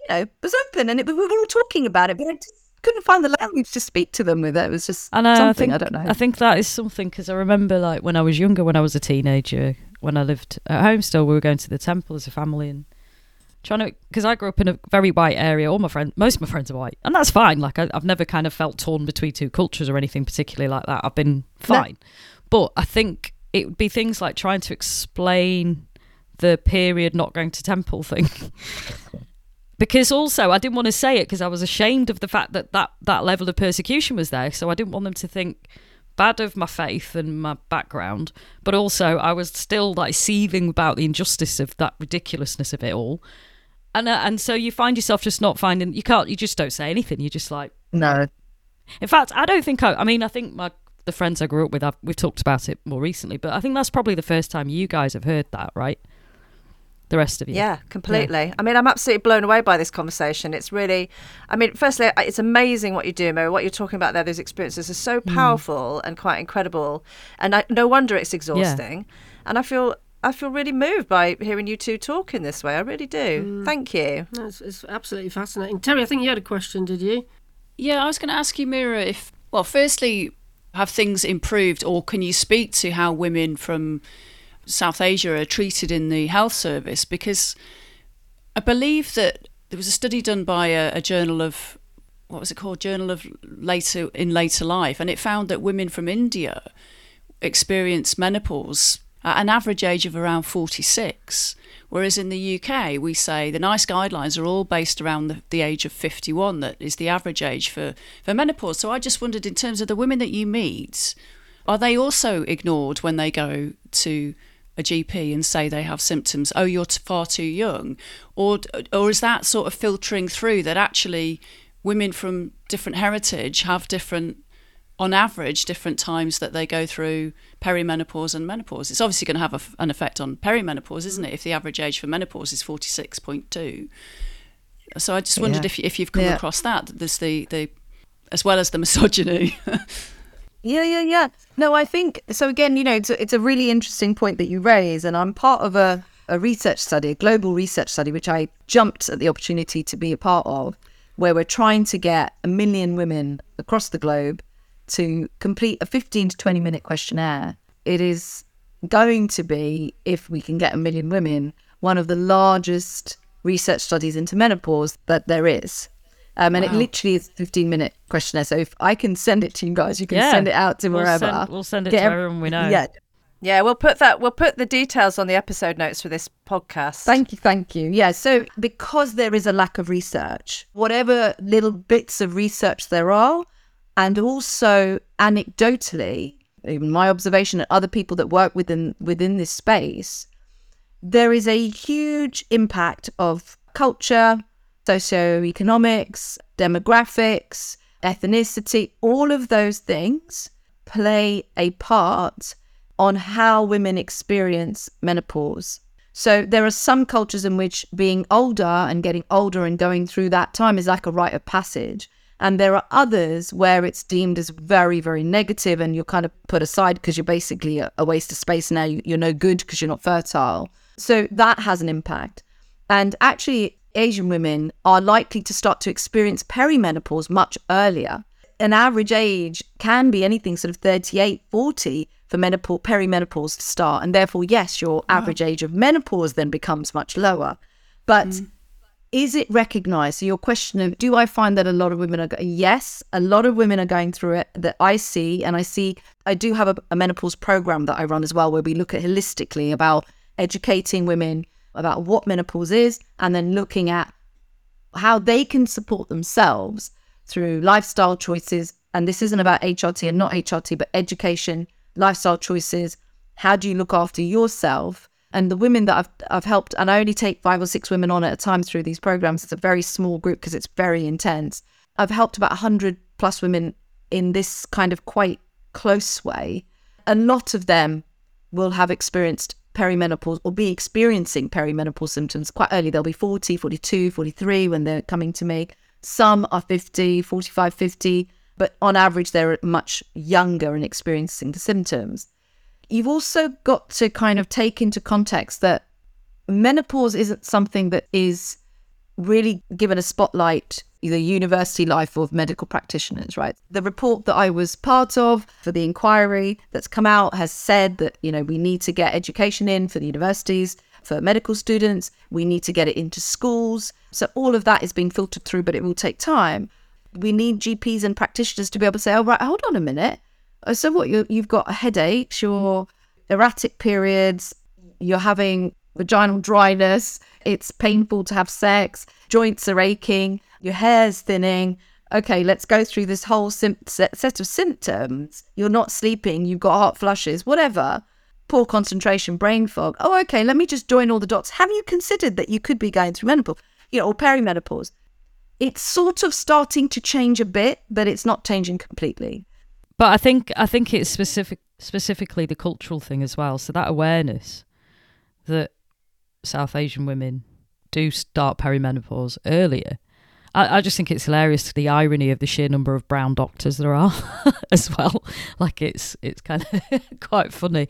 You know, it was open and it, we were all talking about it, but I just couldn't find the language to speak to them with it. It was just I know. something I, I, don't know. I think that is something because I remember, like, when I was younger, when I was a teenager, when I lived at home still, we were going to the temple as a family and trying to. Because I grew up in a very white area. All my friends, most of my friends are white, and that's fine. Like, I, I've never kind of felt torn between two cultures or anything particularly like that. I've been fine. But I think it would be things like trying to explain the period not going to temple thing. because also I didn't want to say it because I was ashamed of the fact that, that that level of persecution was there. So I didn't want them to think bad of my faith and my background, but also I was still like seething about the injustice of that ridiculousness of it all. And uh, and so you find yourself just not finding you can't you just don't say anything. You're just like no, in fact, I don't think I. I mean, I think my the friends I grew up with, I've, we've talked about it more recently, but I think that's probably the first time you guys have heard that, right? The rest of you, Yeah, completely. I mean, I'm absolutely blown away by this conversation. It's really, I mean, firstly, it's amazing what you do, Mary. What you're talking about there, those experiences are so powerful and quite incredible. And I, no wonder it's exhausting. And I feel, I feel really moved by hearing you two talk in this way. I really do. Mm. Thank you. No, it's, it's absolutely fascinating. Terri, I think you had a question, did you? Yeah, I was going to ask you, Meera, if, well, firstly, have things improved or can you speak to how women from South Asia are treated in the health service? Because I believe that there was a study done by a, a journal of, what was it called? Journal of Later in Later Life, and it found that women from India experience menopause at an average age of around 46. Whereas in the UK, we say the NICE guidelines are all based around the, the age of 51, that is the average age for, for menopause. So I just wondered, in terms of the women that you meet, are they also ignored when they go to a GP and say they have symptoms, oh, you're far too young? Or, or is that sort of filtering through that actually women from different heritage have different, on average, different times that they go through perimenopause and menopause? It's obviously going to have a, an effect on perimenopause, isn't it? If the average age for menopause is 46.2. So I just wondered Yeah. if, if you've come Yeah. across that, there's the, the, as well as the misogyny. Yeah, yeah, yeah. No, I think so. Again, you know, it's a, it's a really interesting point that you raise, and I'm part of a, a research study, a global research study, which I jumped at the opportunity to be a part of, where we're trying to get a million women across the globe to complete a 15 to 20 minute questionnaire. It is going to be, if we can get a million women, one of the largest research studies into menopause that there is. Um, and it literally is a 15 minute questionnaire. So if I can send it to you guys, you can Yeah. send it out to We'll wherever. send- we'll send it Get to ev- everyone we know. Yeah. Yeah, we'll put that. We'll put the details on the episode notes for this podcast. Thank you. Thank you. Yeah. So because there is a lack of research, whatever little bits of research there are, and also anecdotally, even my observation and other people that work within within this space, there is a huge impact of culture, socioeconomics, demographics, ethnicity, all of those things play a part on how women experience menopause. So there are some cultures in which being older and getting older and going through that time is like a rite of passage. And there are others where it's deemed as very, very negative and you're kind of put aside because you're basically a, waste of space now. You, you're no good because you're not fertile. So that has an impact. And actually, Asian women are likely to start to experience perimenopause much earlier. An average age can be anything sort of 38, 40 for menopause, perimenopause to start. And therefore, yes, your average age of menopause then becomes much lower. But hmm. Is it recognized? So your question of do I find that a lot of women are yes, a lot of women are going through it that I see, and I see I do have a, a menopause program that I run as well, where we look at holistically about educating women about what menopause is, and then looking at how they can support themselves through lifestyle choices. And this isn't about HRT and not HRT, but education, lifestyle choices. How do you look after yourself? And the women that I've, I've helped, and I only take five or six women on at a time through these programs. It's a very small group because it's very intense. I've helped about 100 plus women in this kind of quite close way. A lot of them will have experienced perimenopause or be experiencing perimenopause symptoms quite early. They'll be 40, 42, 43 when they're coming to me. Some are 50, 45, 50, but on average, they're much younger and experiencing the symptoms. You've also got to kind of take into context that menopause isn't something that is really given a spotlight the university life of medical practitioners right? The report that i was part of for the inquiry that's come out has said that you know we need to get education in for the universities for medical students we need to get it into schools. So all of that is being filtered through but it will take time. We need gps and practitioners to be able to say oh right hold on a minute Uh, so what you you've got headaches you're erratic periods you're having vaginal dryness, it's painful to have sex, joints are aching, your hair's thinning. Okay, let's go through this whole sim- set, set of symptoms. You're not sleeping, you've got hot flushes, whatever. Poor concentration, brain fog. Oh, okay, let me just join all the dots. Have you considered that you could be going through menopause, you know, or perimenopause? It's sort of starting to change a bit, but it's not changing completely. But I think I think it's specific specifically the cultural thing as well. So that awareness that South Asian women do start perimenopause earlier. I, I just think it's hilarious the irony of the sheer number of brown doctors there are as well. Like it's it's kind of quite funny.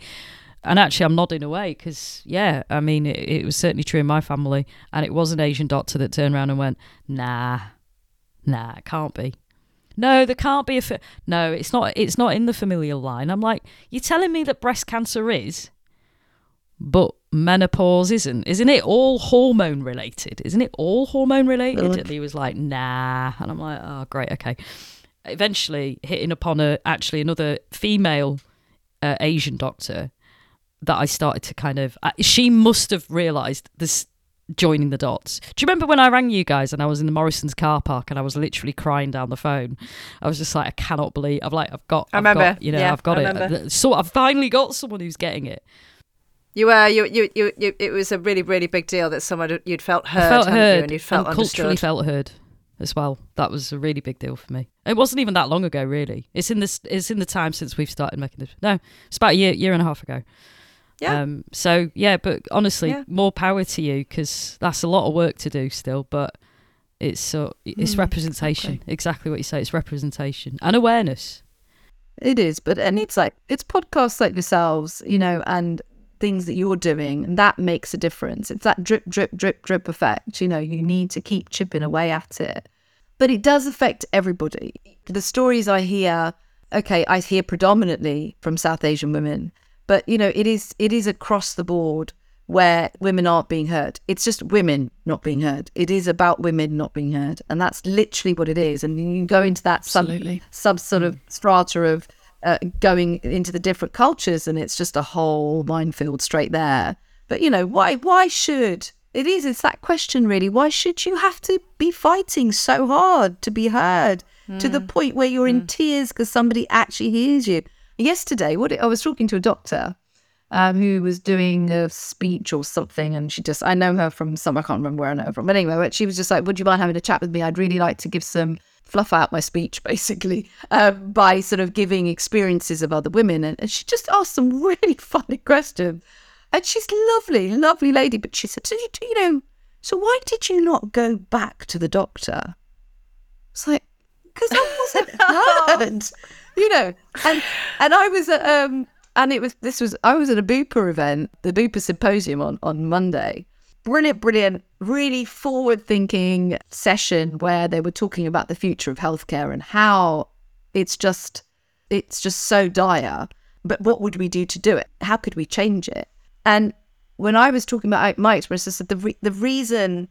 And actually, I'm nodding away because, yeah, I mean, it, it was certainly true in my family. And it was an Asian doctor that turned around and went, nah, nah, it can't be. No, there can't be a. Fa- no, it's not. It's not in the familial line. I'm like, you're telling me that breast cancer is, but menopause isn't. Isn't it all hormone related? Isn't it all hormone related? And he was like, nah. And I'm like, oh, great, okay. Eventually, hitting upon a actually another female uh, Asian doctor that I started to kind of. Uh, she must have realised this joining the dots. Do you remember when I rang you guys and I was in the Morrison's car park and I was literally crying down the phone? I was just like, I cannot believe I've like I've got. I I've got, remember. you know, Yeah, I've got I it. So I've finally got someone who's getting it. You were you, you you you. It was a really really big deal that someone you'd felt heard, I felt heard you, and you felt and culturally felt heard as well. That was a really big deal for me. It wasn't even that long ago, really. It's in this. It's in the time since we've started making this. No, it's about a year, year and a half ago. Yeah. Um, so yeah, but honestly, Yeah. more power to you because that's a lot of work to do still. But it's so it's Hmm, representation. Exactly what you say. It's representation and awareness. It is, but and it's like it's podcasts like yourselves, you know, and things that you're doing, and that makes a difference. It's that drip, drip, drip, drip effect. You know, you need to keep chipping away at it, but it does affect everybody. The stories I hear, okay, I hear predominantly from South Asian women, but you know, it is it is across the board where women aren't being heard. It's just women not being heard. It is about women not being heard, and that's literally what it is. And you go into that sub, Absolutely. sub sort of strata of uh, going into the different cultures, and it's just a whole minefield straight there. But you know, why? Why should it is? It's that question really. Why should you have to be fighting so hard to be heard to the point where you're in tears because somebody actually hears you? Yesterday, what I was talking to a doctor um, who was doing a speech or something, and she just I know her from some I can't remember where I know her from, but anyway, but she was just like, "Would you mind having a chat with me? I'd really like to give some fluff out my speech, basically, um, by sort of giving experiences of other women." And, and she just asked some really funny questions, and she's lovely, lovely lady, but she said, "So you, you know, so why did you not go back to the doctor?" It's like because I wasn't heard, you know. And and I was at um and it was this was I was at a Bupa event, the Bupa symposium on on Monday. Brilliant, brilliant, really forward thinking session where they were talking about the future of healthcare and how it's just it's just so dire. But what would we do to do it? How could we change it? And when I was talking about my experience, I said the re- the reason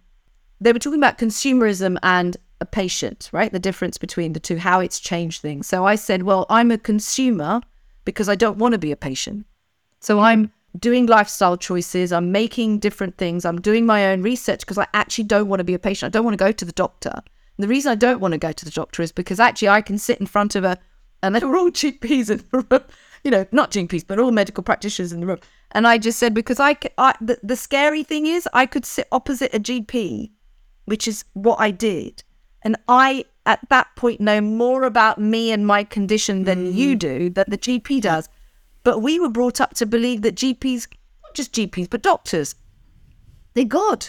they were talking about consumerism and a patient, right? The difference between the two, how it's changed things. So I said, well, I'm a consumer because I don't want to be a patient. So I'm doing lifestyle choices, I'm making different things, I'm doing my own research because I actually don't want to be a patient. I don't want to go to the doctor. And the reason I don't want to go to the doctor is because actually I can sit in front of a, and they were all GPs in the room, you know, not GPs, but all medical practitioners in the room. And I just said, because I, the, the scary thing is I could sit opposite a GP which is what I did. And I, at that point, know more about me and my condition than you do, that the GP does. But we were brought up to believe that GPs, not just GPs, but doctors, they're God.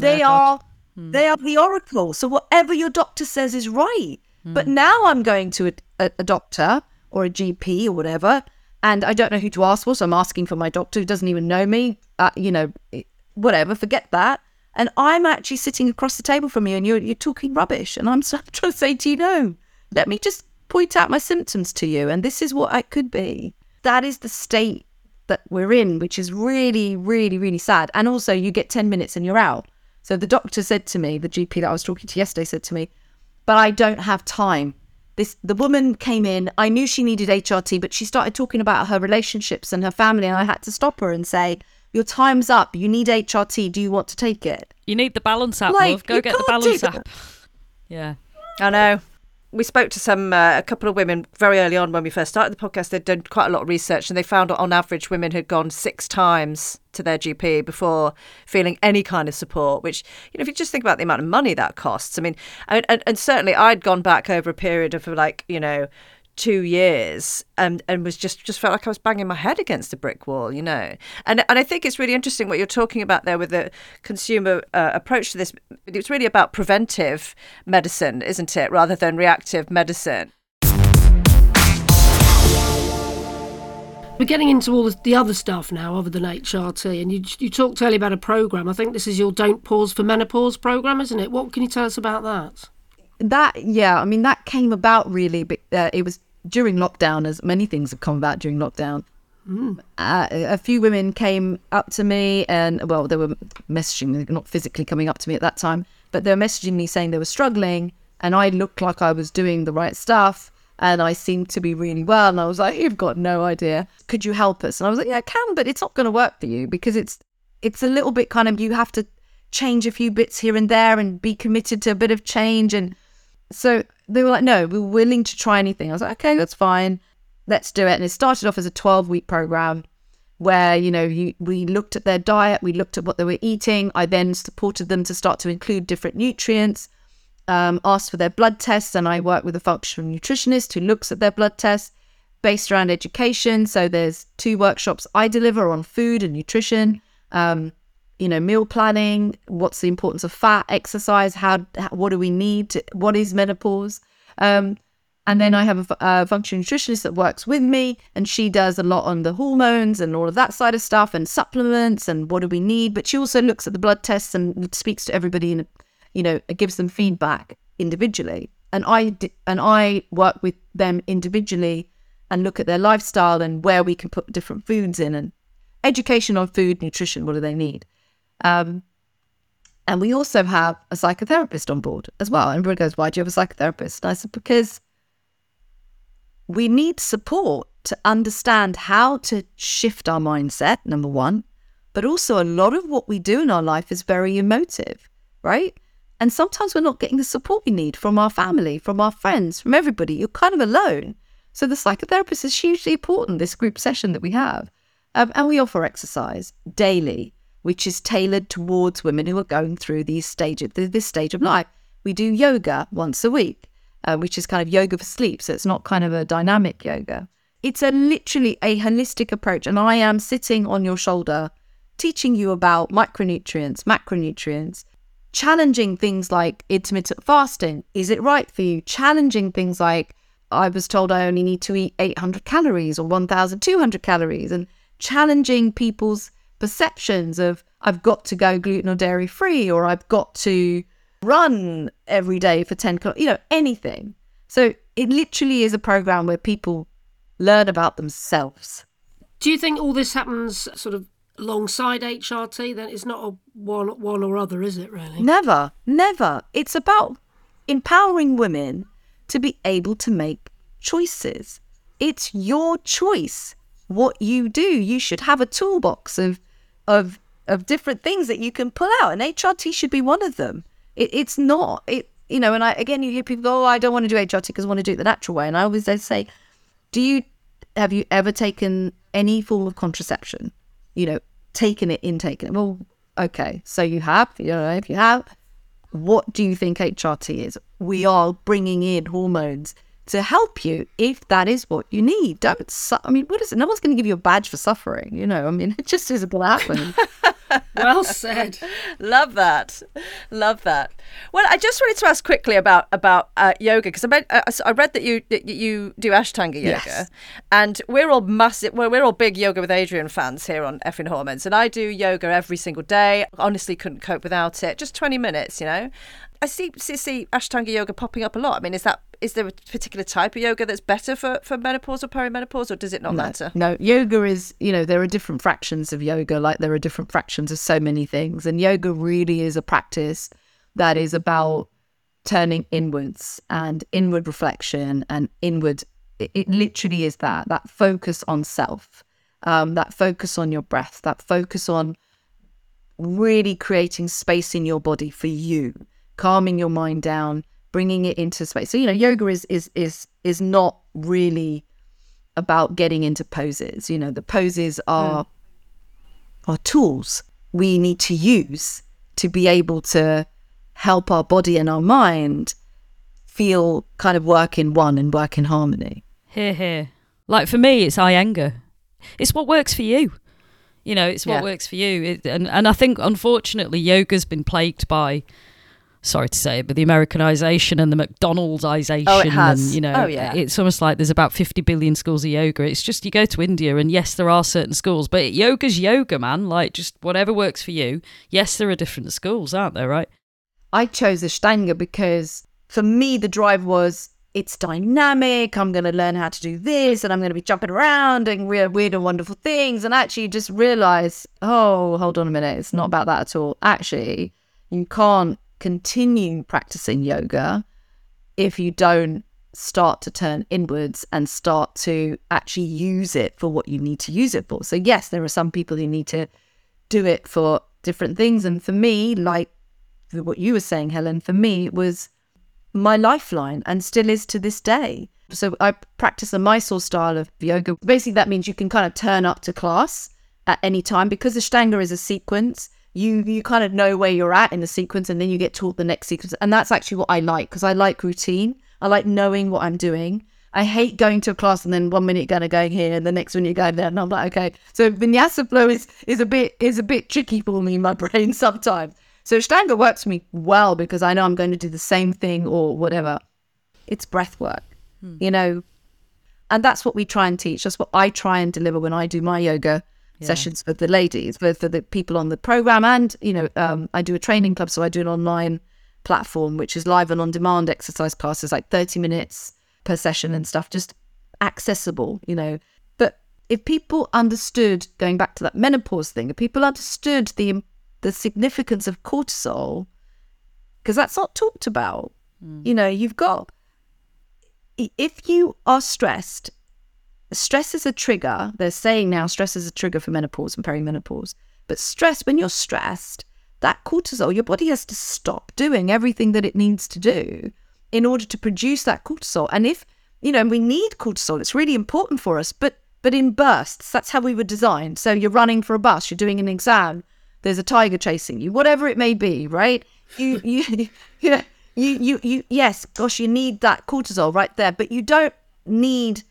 they are they are the oracle. So whatever your doctor says is right. But now I'm going to a, a, a doctor or a GP or whatever, and I don't know who to ask for. So I'm asking for my doctor who doesn't even know me. Uh, you know, eh, whatever. Forget that. And I'm actually sitting across the table from you, and you're you're talking rubbish. And I'm trying to say to you, no, let me just point out my symptoms to you, and this is what it could be. That is the state that we're in, which is really, really, really sad. And also, you get 10 minutes and you're out. So the doctor said to me, the GP that I was talking to yesterday said to me, but I don't have time. This the woman came in. I knew she needed HRT, but she started talking about her relationships and her family, and I had to stop her and say, "Your time's up. You need HRT. Do you want to take it?" You need the balance app, Like, love. Go get the balance app. Yeah. I know. We spoke to some uh, a couple of women very early on when we first started the podcast. They'd done quite a lot of research, and they found that on average women had gone six times to their GP before feeling any kind of support. Which you know, if you just think about the amount of money that costs, I mean, and, and, and certainly I'd gone back over a period of like you know two years and and was just just felt like I was banging my head against a brick wall, you know. And and I think it's really interesting what you're talking about there with the consumer uh, approach to this. It's really about preventive medicine, isn't it, rather than reactive medicine. We're getting into all the, the other stuff now, other than HRT, and you you talked earlier about a program. I think this is your "Don't Pause for Menopause" program, isn't it? What can you tell us about that? That yeah, I mean that came about really. But uh, it was during lockdown, as many things have come about during lockdown. Uh, a few women came up to me, and well, they were messaging me, not physically coming up to me at that time, but they were messaging me saying they were struggling, and I looked like I was doing the right stuff, and I seemed to be really well, and I was like, "You've got no idea. Could you help us?" And I was like, "Yeah, I can, but it's not going to work for you because it's it's a little bit kind of you have to change a few bits here and there and be committed to a bit of change and." So they were like, no, we're willing to try anything. I was like, okay, that's fine. Let's do it. And it started off as a 12 week program. where you know you, we looked at their diet, we looked at what they were eating. I then supported them to start to include different nutrients. Um, asked for their blood tests, and I work with a functional nutritionist who looks at their blood tests based around education. So there's two workshops I deliver on food and nutrition. Um, you know, meal planning. What's the importance of fat, exercise? How, what do we need? To, what is menopause? Um, and then I have a, a functional nutritionist that works with me, and she does a lot on the hormones and all of that side of stuff, and supplements and what do we need. But she also looks at the blood tests and speaks to everybody, and you know, gives them feedback individually. And I and I work with them individually and look at their lifestyle and where we can put different foods in and education on food, nutrition. What do they need? Um, and we also have a psychotherapist on board as well. And everybody goes, Why do you have a psychotherapist? And I said, Because we need support to understand how to shift our mindset, number one. But also, a lot of what we do in our life is very emotive, right? And sometimes we're not getting the support we need from our family, from our friends, from everybody. You're kind of alone. So, the psychotherapist is hugely important, this group session that we have. Um, and we offer exercise daily, which is tailored towards women who are going through these stages, this stage of life. We do yoga once a week uh, which is kind of yoga for sleep. So it's not kind of a dynamic yoga. It's a literally a holistic approach. And I am sitting on your shoulder teaching you about micronutrients, macronutrients, challenging things like intermittent fasting. Is it right for you? Challenging things like I was told I only need to eat 800 calories or 1,200 calories and challenging people's perceptions of I've got to go gluten or dairy free or I've got to run every day for 10 you know, anything. So it literally is a program where people learn about themselves. Do you think all this happens sort of alongside HRT? Then it's not a one, one or other, is it really? Never, never. It's about empowering women to be able to make choices. It's your choice what you do. You should have a toolbox of of of different things that you can pull out, and HRT should be one of them. It, it's not. It you know, and I again you hear people go, "Oh, I don't want to do HRT because I want to do it the natural way." And I always say, "Do you have you ever taken any form of contraception? You know, taken it in, taken it. Well, okay, so you have. You know, if you have, what do you think HRT is? We are bringing in hormones to help you if that is what you need. Don't. Su- I mean, what is it? No one's going to give you a badge for suffering. You know, I mean, it just isn't going to happen. well said. Love that. Love that. Well, I just wanted to ask quickly about about uh, yoga because I, uh, I read that you that you do Ashtanga yoga, yes. and we're all massive. Well, we're all big yoga with Adriene fans here on Effin Hormones, and I do yoga every single day. Honestly, couldn't cope without it. Just twenty minutes, you know. I see, see see Ashtanga yoga popping up a lot. I mean, is that is there a particular type of yoga that's better for, for menopause or perimenopause, or does it not no, matter? No, yoga is you know there are different fractions of yoga, like there are different fractions of so many things, and yoga really is a practice that is about turning inwards and inward reflection and inward. It, it literally is that that focus on self, um, that focus on your breath, that focus on really creating space in your body for you calming your mind down, bringing it into space. So you know, yoga is is is is not really about getting into poses. You know, the poses are mm. are tools we need to use to be able to help our body and our mind feel kind of work in one and work in harmony. Here, here. Like for me, it's Iyengar. It's what works for you. You know, it's what Yeah. works for you. It, and and I think unfortunately, yoga's been plagued by. Sorry to say it, but the Americanization and the McDonaldization, Oh, it has. and you know, Oh, yeah. it's almost like there's about 50 billion schools of yoga. It's just you go to India, and yes, there are certain schools, but yoga's yoga, man. Like just whatever works for you. Yes, there are different schools, aren't there? Right? I chose Ashtanga because for me the drive was it's dynamic. I'm going to learn how to do this, and I'm going to be jumping around and weird, weird and wonderful things. And actually, just realize, oh, hold on a minute, it's not about that at all. Actually, you can't continue practicing yoga if you don't start to turn inwards and start to actually use it for what you need to use it for. So yes, there are some people who need to do it for different things, and for me, like what you were saying, Helen, for me, it was my lifeline and still is to this day. So I practice a Mysore style of yoga. Basically, that means you can kind of turn up to class at any time because the Ashtanga is a sequence. You you kind of know where you're at in the sequence, and then you get taught the next sequence, and that's actually what I like because I like routine. I like knowing what I'm doing. I hate going to a class and then one minute you're going to go here and the next one you're going there, and I'm like, okay. So vinyasa flow is is a bit is a bit tricky for me in my brain sometimes. So Ashtanga works for me well because I know I'm going to do the same thing or whatever. It's breath work, hmm. you know, and that's what we try and teach. That's what I try and deliver when I do my yoga sessions for the ladies, for, for the people on the program. And, you know, um, I do a training club. So I do an online platform, which is live and on demand exercise classes, like 30 minutes per session and stuff, just accessible, you know. But if people understood, going back to that menopause thing, if people understood the, the significance of cortisol, because that's not talked about, you know, you've got, if you are stressed stress is a trigger. They're saying now stress is a trigger for menopause and perimenopause. But stress, when you're stressed, that cortisol, your body has to stop doing everything that it needs to do in order to produce that cortisol. And if, you know, we need cortisol, it's really important for us, but but in bursts, that's how we were designed. So you're running for a bus, you're doing an exam, there's a tiger chasing you, whatever it may be, right? You you you know, you you, you yes, gosh, you need that cortisol right there, but you don't need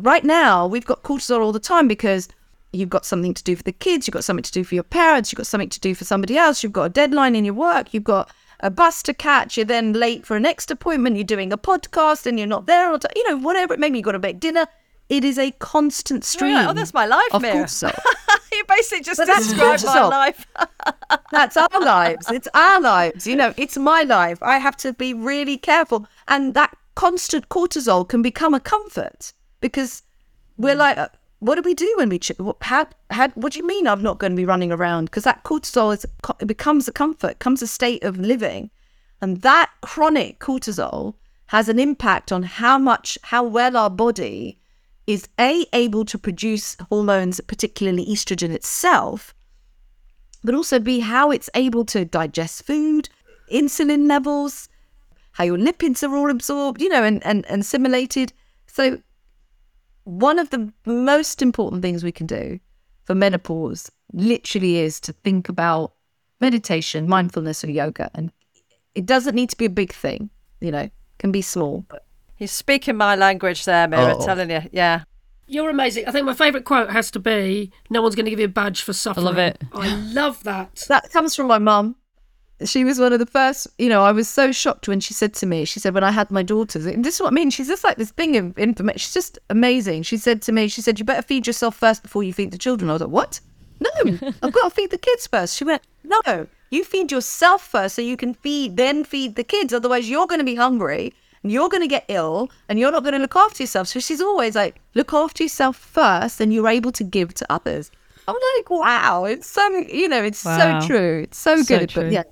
right now we've got cortisol all the time because you've got something to do for the kids, you've got something to do for your parents, you've got something to do for somebody else, you've got a deadline in your work, you've got a bus to catch, you're then late for a next appointment, you're doing a podcast and you're not there, time, you know, whatever it may be, you've got to make dinner. It is a constant oh, stream. Right, oh, that's my life, of Meera. cortisol. you basically just But described my life. That's our lives. It's our lives. You know, it's my life. I have to be really careful. And that constant cortisol can become a comfort because we're like, uh, what do we do when we, ch- what, how, how, what do you mean I'm not going to be running around? Because that cortisol is, it becomes a comfort, becomes a state of living. And that chronic cortisol has an impact on how much, how well our body is A, able to produce hormones, particularly estrogen itself, but also be how it's able to digest food, insulin levels, how your lipids are all absorbed, you know, and, and, and assimilated. So, one of the most important things we can do for menopause literally is to think about meditation, mindfulness, or yoga. And it doesn't need to be a big thing, you know, can be small. But You're speaking my language there, Meera, Oh. telling you. Yeah. You're amazing. I think my favourite quote has to be "No one's going to give you a badge for suffering." I love it. I love that. that comes from my mum. She was one of the first, you know, I was so shocked when she said to me, she said, when I had my daughters, and this is what I mean, she's just like this thing of information. She's just amazing. She said to me, she said, you better feed yourself first before you feed the children. I was like, what? No, I've got to feed the kids first. She went, no, you feed yourself first so you can feed, then feed the kids. Otherwise, you're going to be hungry and you're going to get ill and you're not going to look after yourself. So she's always like, look after yourself first and you're able to give to others. I'm like, wow, it's so, you know, it's Wow. so true. It's so, So good. true. But yeah,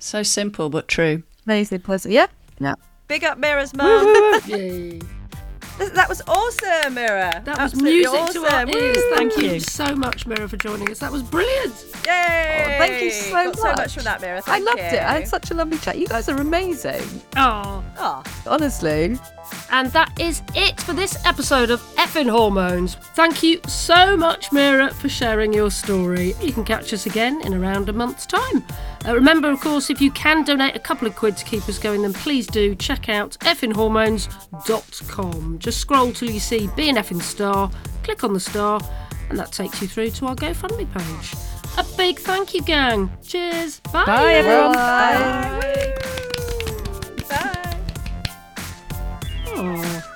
So simple but true. amazing pleasant. Yeah. Yeah. Big up Meera's mum. Yay. that was awesome, Meera. That was Absolutely music awesome. to our ears. Woo. Thank you you. so much, Meera, for joining us. That was brilliant. Yay! Oh, thank you so Got much. so much from that, Meera. I loved you. it. I had such a lovely chat. You guys are amazing. Oh. Oh, Honestly. And that is it for this episode of Effin Hormones. Thank you so much, Meera, for sharing your story. You can catch us again in around a month's time. Uh, remember, of course, if you can donate a couple of quid to keep us going, then please do check out effinhormones.com. Just scroll till you see Be an Effin Star, click on the star, and that takes you through to our GoFundMe page. A big thank you, gang. Cheers. Bye. Bye, everyone. bye. Oh.